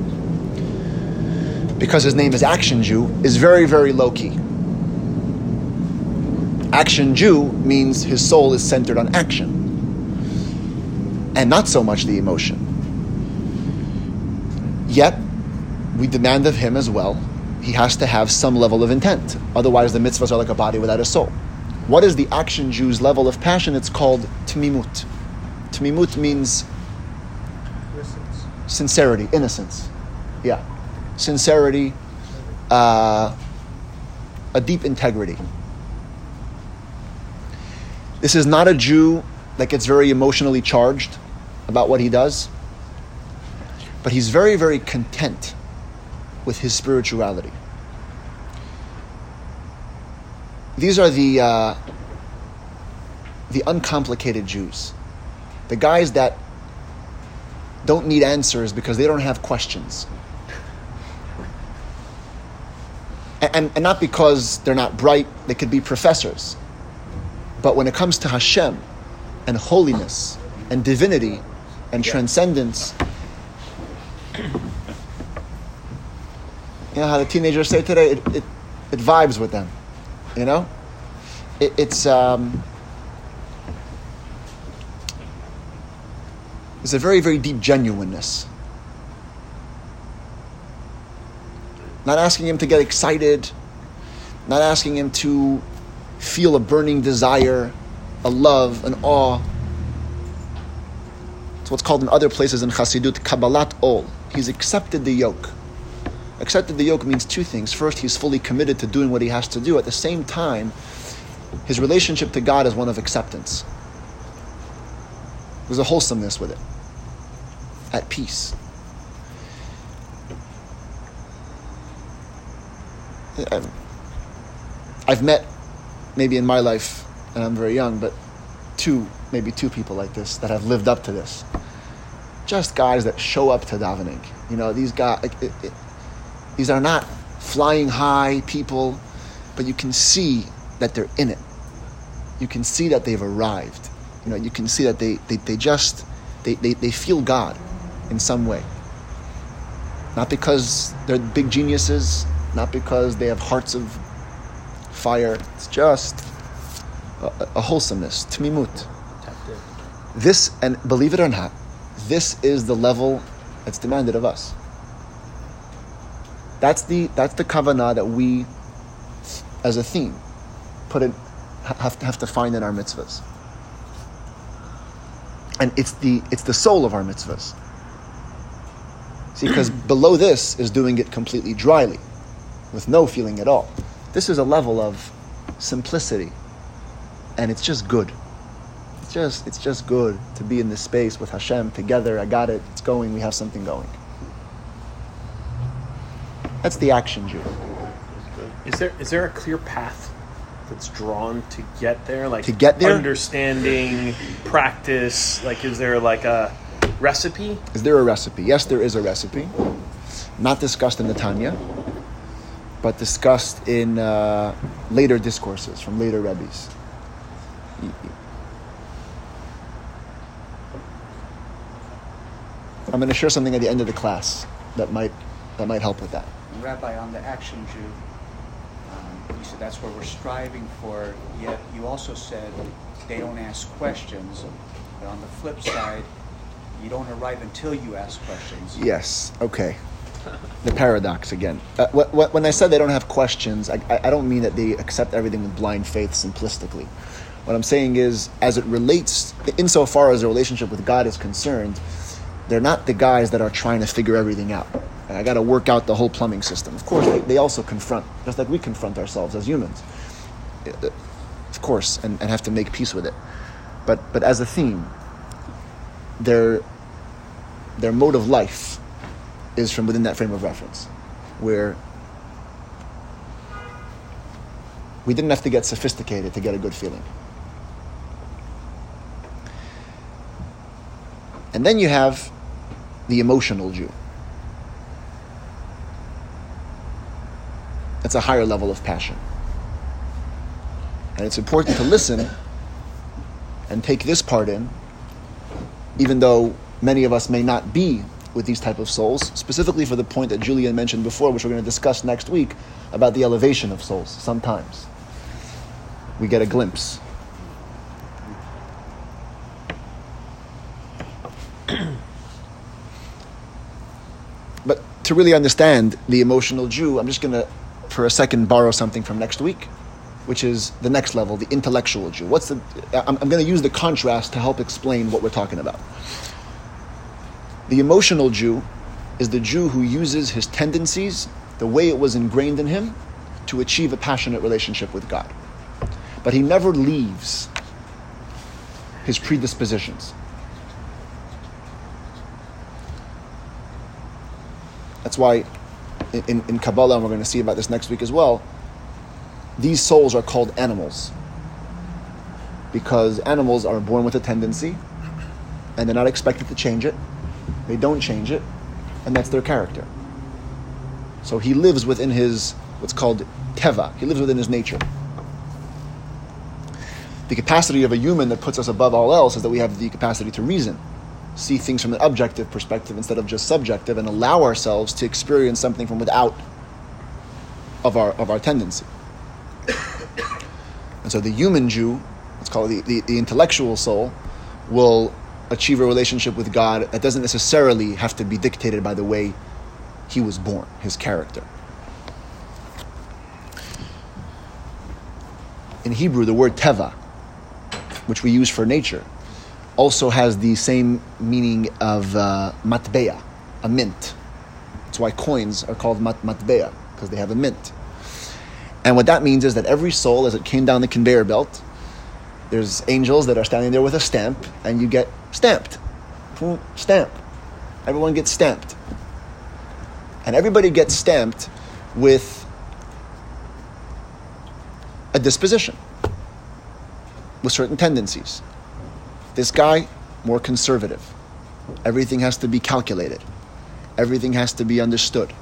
because his name is Action Jew, is very, very low key. Action Jew means his soul is centered on action and not so much the emotion. Yet, we demand of him as well, he has to have some level of intent. Otherwise, the mitzvahs are like a body without a soul. What is the action Jew's level of passion? It's called tmimut. Tmimut means Innocence. sincerity, innocence. Yeah. Sincerity, uh, a deep integrity. This is not a Jew that gets very emotionally charged about what he does, but he's very, very content with his spirituality. These are the, uh, the uncomplicated Jews, the guys that don't need answers because they don't have questions. And, and, not because they're not bright, they could be professors. But when it comes to Hashem and holiness and divinity and transcendence, you know how the teenagers say today, it, it, it vibes with them. You know? It, it's, um, it's a very, very deep genuineness. Not asking him to get excited, not asking him to feel a burning desire, a love, an awe. It's what's called in other places in Chassidut, Kabbalat Ol. He's accepted the yoke. Accepted the yoke means two things. First, he's fully committed to doing what he has to do. At the same time, his relationship to God is one of acceptance. There's a wholesomeness with it, at peace. I've- met, maybe in my life, and I'm very young, but two, maybe two people like this that have lived up to this. Just guys that show up to davening. You know, these guys, it, it, these are not flying high people, but you can see that they're in it. You can see that they've arrived. You know, you can see that they, they, they just, they, they, they feel God in some way. Not because they're big geniuses, not because they have hearts of fire. It's just a, a wholesomeness, tmimut. This, and believe it or not, this is the level that's demanded of us. That's the that's the kavanah that we, as a theme, put in have to have to find in our mitzvahs. And it's the it's the soul of our mitzvahs. See, because below this is doing it completely dryly, with no feeling at all. This is a level of simplicity, and it's just good. It's just it's just good to be in this space with Hashem together. I got it. It's going. We have something going. That's the action Jew. Is there is there a clear path that's drawn to get there? Like to get there, understanding, practice. Like, is there like a recipe? Is there a recipe? Yes, there is a recipe. Not discussed in the Tanya, but discussed in uh, later discourses from later rebbes. I'm going to share something at the end of the class that might that might help with that. Rabbi, on the action Jew, um, you said that's where we're striving for. Yet you also said they don't ask questions. But on the flip side, you don't arrive until you ask questions. Yes. Okay. The paradox again. Uh, when I said they don't have questions, I, I don't mean that they accept everything with blind faith simplistically. What I'm saying is, as it relates, insofar as the relationship with God is concerned, they're not the guys that are trying to figure everything out. And I got to work out the whole plumbing system. Of course, they, they also confront, just like we confront ourselves as humans. Uh, Of course, and, and have to make peace with it. But, but as a theme, their, their mode of life is from within that frame of reference, where we didn't have to get sophisticated to get a good feeling. And then you have the emotional Jew. That's a higher level of passion. And it's important to listen and take this part in, even though many of us may not be with these type of souls, specifically for the point that Julian mentioned before, which we're going to discuss next week, about the elevation of souls. Sometimes we get a glimpse. but to really understand the emotional Jew, I'm just going to, for a second, borrow something from next week, which is the next level, the intellectual Jew. What's the? I'm, I'm going to use the contrast to help explain what we're talking about. The emotional Jew is the Jew who uses his tendencies, the way it was ingrained in him, to achieve a passionate relationship with God. But he never leaves his predispositions. That's why in, in Kabbalah, and we're going to see about this next week as well, these souls are called animals. Because animals are born with a tendency, and they're not expected to change it. They don't change it, and that's their character. So he lives within his, what's called teva, he lives within his nature. The capacity of a human that puts us above all else is that we have the capacity to reason, see things from an objective perspective instead of just subjective, and allow ourselves to experience something from without of our, of our tendency. And so the human Jew, let's call it the, the, the intellectual soul, will achieve a relationship with God that doesn't necessarily have to be dictated by the way he was born, his character. In Hebrew, the word teva, which we use for nature, also has the same meaning of uh, a mint. That's why coins are called mat- matbea, because they have a mint. And what that means is that every soul, as it came down the conveyor belt, there's angels that are standing there with a stamp, and you get stamped. Stamp. Everyone gets stamped. And everybody gets stamped with a disposition, with certain tendencies. This guy, more conservative. Everything has to be calculated, everything has to be understood.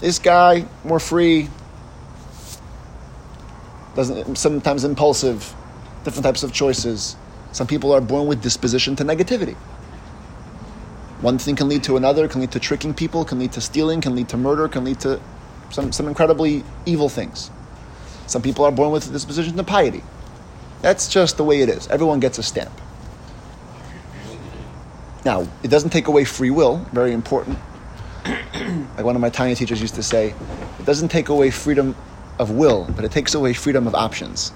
This guy, more free, doesn't sometimes impulsive, different types of choices. Some people are born with disposition to negativity. One thing can lead to another, can lead to tricking people, can lead to stealing, can lead to murder, can lead to some, some incredibly evil things. Some people are born with a disposition to piety. That's just the way it is. Everyone gets a stamp. Now, it doesn't take away free will, very important. like one of my tiny teachers used to say, it doesn't take away freedom of will, but it takes away freedom of options.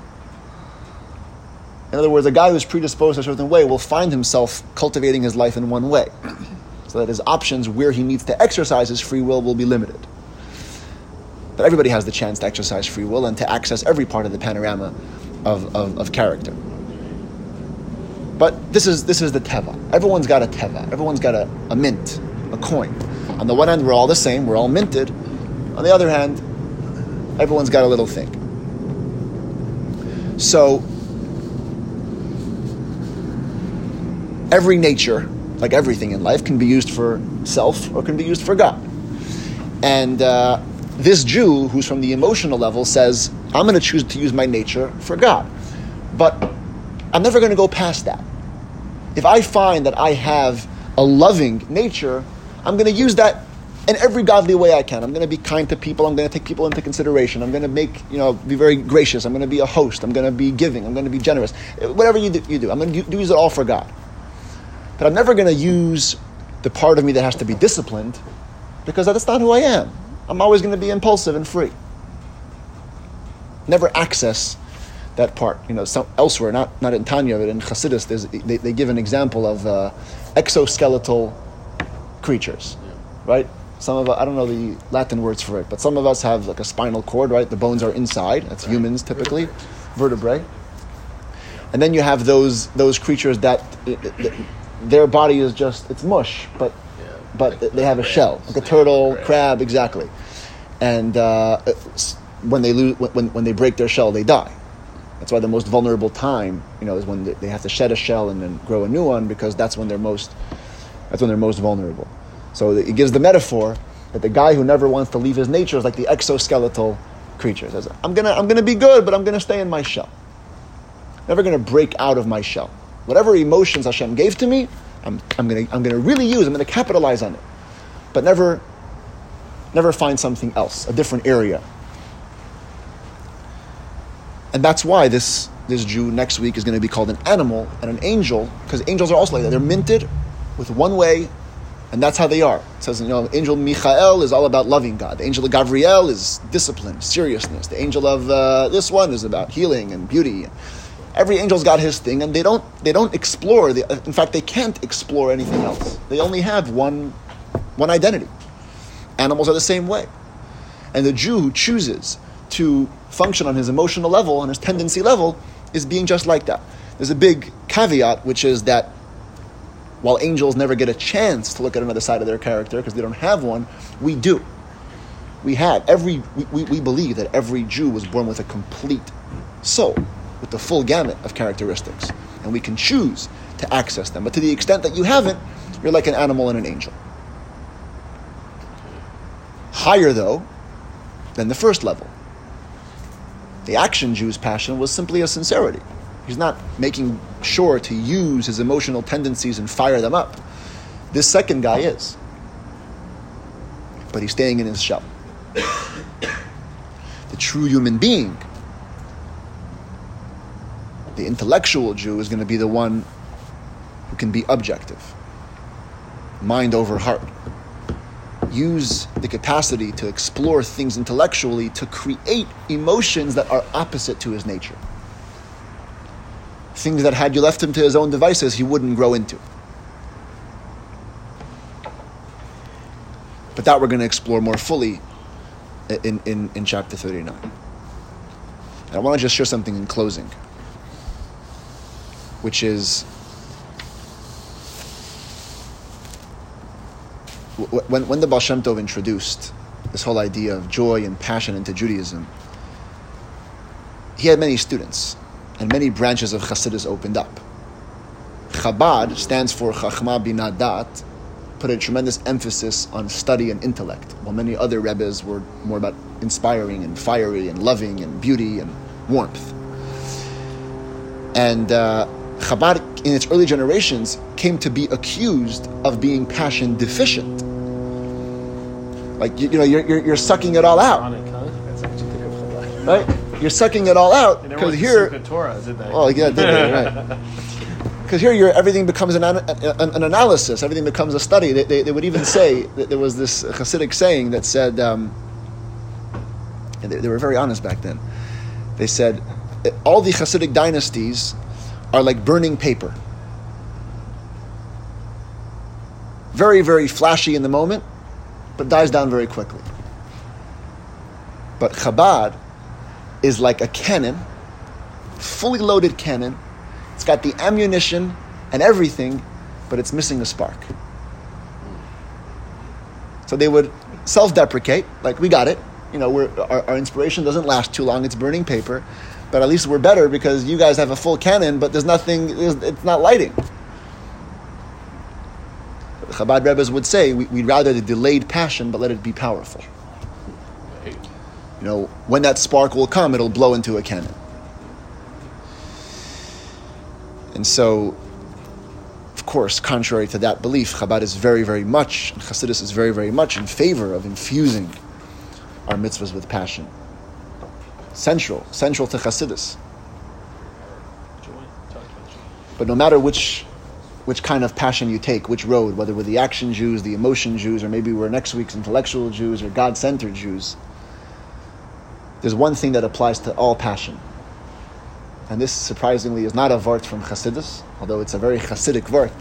In other words, a guy who's predisposed a certain way will find himself cultivating his life in one way, so that his options where he needs to exercise his free will will be limited. But everybody has the chance to exercise free will and to access every part of the panorama of, of, of character. But this is this is the teva. Everyone's got a teva. Everyone's got a, a mint, a coin. On the one hand, we're all the same. We're all minted. On the other hand, everyone's got a little thing. So every nature, like everything in life, can be used for self or can be used for God. And uh, this Jew, who's from the emotional level, says, I'm going to choose to use my nature for God. But I'm never going to go past that. If I find that I have a loving nature, I'm going to use that in every godly way I can. I'm going to be kind to people. I'm going to take people into consideration. I'm going to make, you know, be very gracious. I'm going to be a host. I'm going to be giving. I'm going to be generous. Eh, whatever you do, you do. I'm going to use it all for God. But I'm never going to use the part of me that has to be disciplined because that's not who I am. I'm always going to be impulsive and free. Never access that part. You know, some, elsewhere, not, not in Tanya, but in Chassidus, they, they give an example of uh, exoskeletal creatures, right? Some of us, I don't know the Latin words for it, but some of us have like a spinal cord, right? The bones are inside. That's humans typically, vertebrae. And then you have those those creatures that their body is just it's mush, but but they have a shell, like a turtle, crab, exactly. And uh, when they lose, when, when they break their shell, they die. That's why the most vulnerable time, you know, is when they have to shed a shell and then grow a new one because that's when they're most, that's when they're most vulnerable. So it gives the metaphor that the guy who never wants to leave his nature is like the exoskeletal creature. Says, I'm gonna, I'm gonna be good, but I'm gonna stay in my shell. Never gonna break out of my shell. Whatever emotions Hashem gave to me, I'm, I'm gonna, I'm gonna really use. I'm gonna capitalize on it, but never, never find something else, a different area. And that's why this this Jew next week is going to be called an animal and an angel, because angels are also like that. They're minted with one way and that's how they are. It says, you know, angel Michael is all about loving God. The angel of Gabriel is discipline, seriousness. The angel of uh, this one is about healing and beauty. Every angel's got his thing, and they don't they don't explore. The, in fact, they can't explore anything else. They only have one one identity. Animals are the same way, and the Jew who chooses to function on his emotional level, on his tendency level, is being just like that. There's a big caveat, which is that while angels never get a chance to look at another side of their character because they don't have one, we do. We have. Every, we, we, we believe that every Jew was born with a complete soul, with the full gamut of characteristics. And we can choose to access them. But to the extent that you haven't, you're like an animal and an angel. Higher, though, than the first level. The action Jew's passion was simply a sincerity. He's not making sure to use his emotional tendencies and fire them up. This second guy is. But he's staying in his shell. the true human being, the intellectual Jew, is going to be the one who can be objective, mind over heart. Use the capacity to explore things intellectually to create emotions that are opposite to his nature things that had you left him to his own devices, he wouldn't grow into. But that we're going to explore more fully in, in, in chapter 39. And I want to just share something in closing, which is when, when the Baal Shem Tov introduced this whole idea of joy and passion into Judaism, he had many students and many branches of Hasidus opened up. Chabad stands for Chachma Binah Dat, put a tremendous emphasis on study and intellect, while many other Rebbes were more about inspiring and fiery and loving and beauty and warmth. And uh, Chabad, in its early generations, came to be accused of being passion deficient. Like, you, you know, you're, you're, you're, sucking it all out. Right? you're sucking it all out because here. Torah, did they? Oh yeah, did they? Right. Because here, you're, everything becomes an, an, an, analysis. Everything becomes a study. They, they, they, would even say that there was this Hasidic saying that said, um, and they, they were very honest back then. They said, all the Hasidic dynasties are like burning paper. Very, very flashy in the moment, but dies down very quickly. But Chabad is like a cannon, fully loaded cannon. It's got the ammunition and everything, but it's missing a spark. So they would self-deprecate, like we got it. You know, our, our inspiration doesn't last too long. It's burning paper, but at least we're better because you guys have a full cannon, but there's nothing. it's not lighting. Chabad Rebbe's would say we, would rather the delayed passion, but let it be powerful you know, when that spark will come, it'll blow into a cannon. And so, of course, contrary to that belief, Chabad is very, very much, and Hasidus is very, very much in favor of infusing our mitzvahs with passion. Central, central to Hasidus. Joy. Talk about joy. But no matter which which kind of passion you take, which road, whether we're the action Jews, the emotion Jews, or maybe we're next week's intellectual Jews or God centered Jews, there's one thing that applies to all passion. And this surprisingly is not a vart from Chassidus, although it's a very Chassidic vart.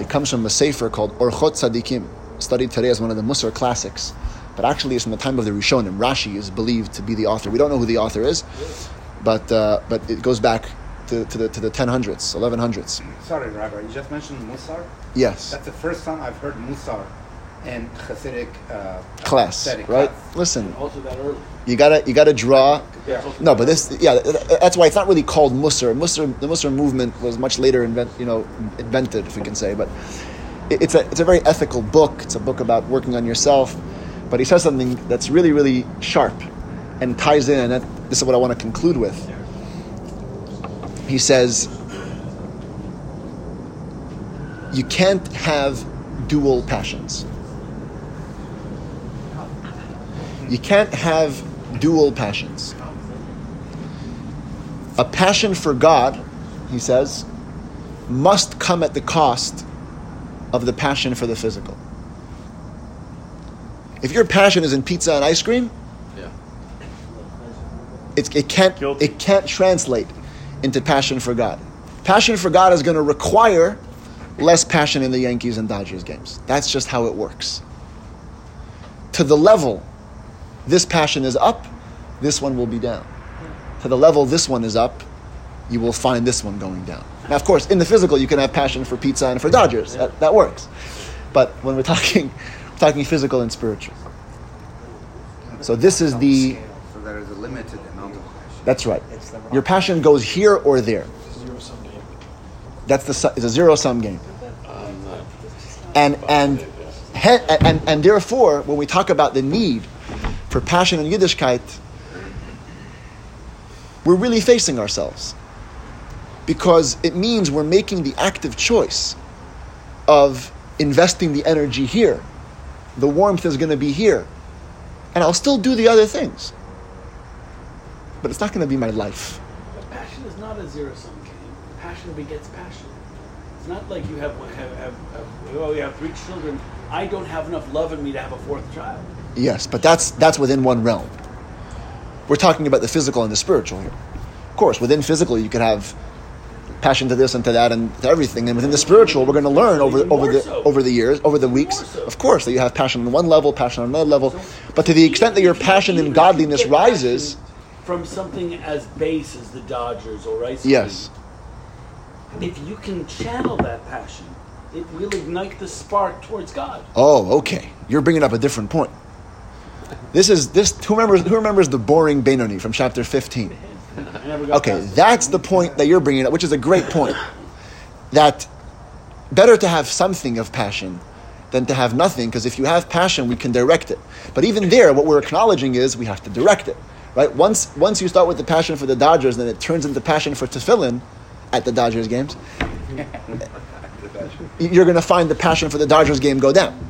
It comes from a sefer called Orchot Tzadikim, studied today as one of the Musar classics. But actually, it's from the time of the Rishonim. Rashi is believed to be the author. We don't know who the author is, but, uh, but it goes back to, to, the, to the 1000s, 1100s. Sorry, Rabbi, you just mentioned Musar. Yes. That's the first time I've heard Musar in Hasidic uh, class, right? class. Listen, Also that early. you gotta you gotta draw. Yeah. No, but this, yeah, that's why it's not really called Musar. Musar, the Musar movement was much later invent, you know, invented, if we can say. But it's a it's a very ethical book. It's a book about working on yourself. But he says something that's really really sharp and ties in, and that, this is what I want to conclude with. He says, you can't have dual passions. You can't have dual passions. A passion for God, he says, must come at the cost of the passion for the physical. If your passion is in pizza and ice cream, Yeah. it's, it can't Guilty. it can't translate into passion for God. Passion for God is going to require less passion in the Yankees and Dodgers games. That's just how it works. To the level this passion is up, this one will be down. To the level this one is up, you will find this one going down. Now, of course, in the physical, you can have passion for pizza and for Dodgers. That, that works. But when we're talking, we're talking physical and spiritual. So this is the. So there is a limited amount of passion. That's right. Your passion goes here or there. Zero sum game. That's the it's a zero sum game. And and he- and and therefore, when we talk about the need for passion and Yiddishkeit, we're really facing ourselves because it means we're making the active choice of investing the energy here. The warmth is going to be here, and I'll still do the other things, but it's not going to be my life. But passion is not a zero sum game. Passion begets passion. It's not like you have, have, have, have oh, you have three children. I don't have enough love in me to have a fourth child. Yes, but that's that's within one realm. We're talking about the physical and the spiritual here. Of course, within physical, you could have passion to this and to that and to everything, and within the spiritual, we're going to learn over over the so. over the years, over the weeks. so. Of course, that you have passion on one level, passion on another level, but to the extent that your passion in godliness rises, from something as base as the Dodgers or ice cream, yes, if you can channel that passion, it will ignite the spark towards God. oh, okay, you're bringing up a different point. This is this. Who remembers? Who remembers the boring Benoni from chapter fifteen? I never got Okay, that's the point that you're bringing up, which is a great point. That better to have something of passion than to have nothing, because if you have passion, we can direct it. But even there, what we're acknowledging is we have to direct it, right? Once once you start with the passion for the Dodgers, then it turns into passion for tefillin at the Dodgers games. You're going to find the passion for the Dodgers game go down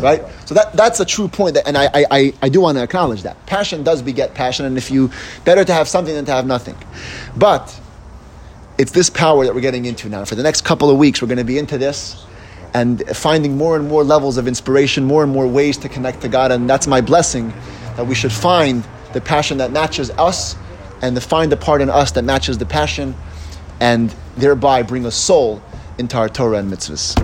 right? So that that's a true point, that, and I, I, I, I do want to acknowledge that passion does beget passion, and if you better to have something than to have nothing, but it's this power that we're getting into now. For the next couple of weeks, we're going to be into this and finding more and more levels of inspiration, more and more ways to connect to God, and that's my blessing that we should find the passion that matches us, and to find the part in us that matches the passion, and thereby bring a soul into our Torah and mitzvahs.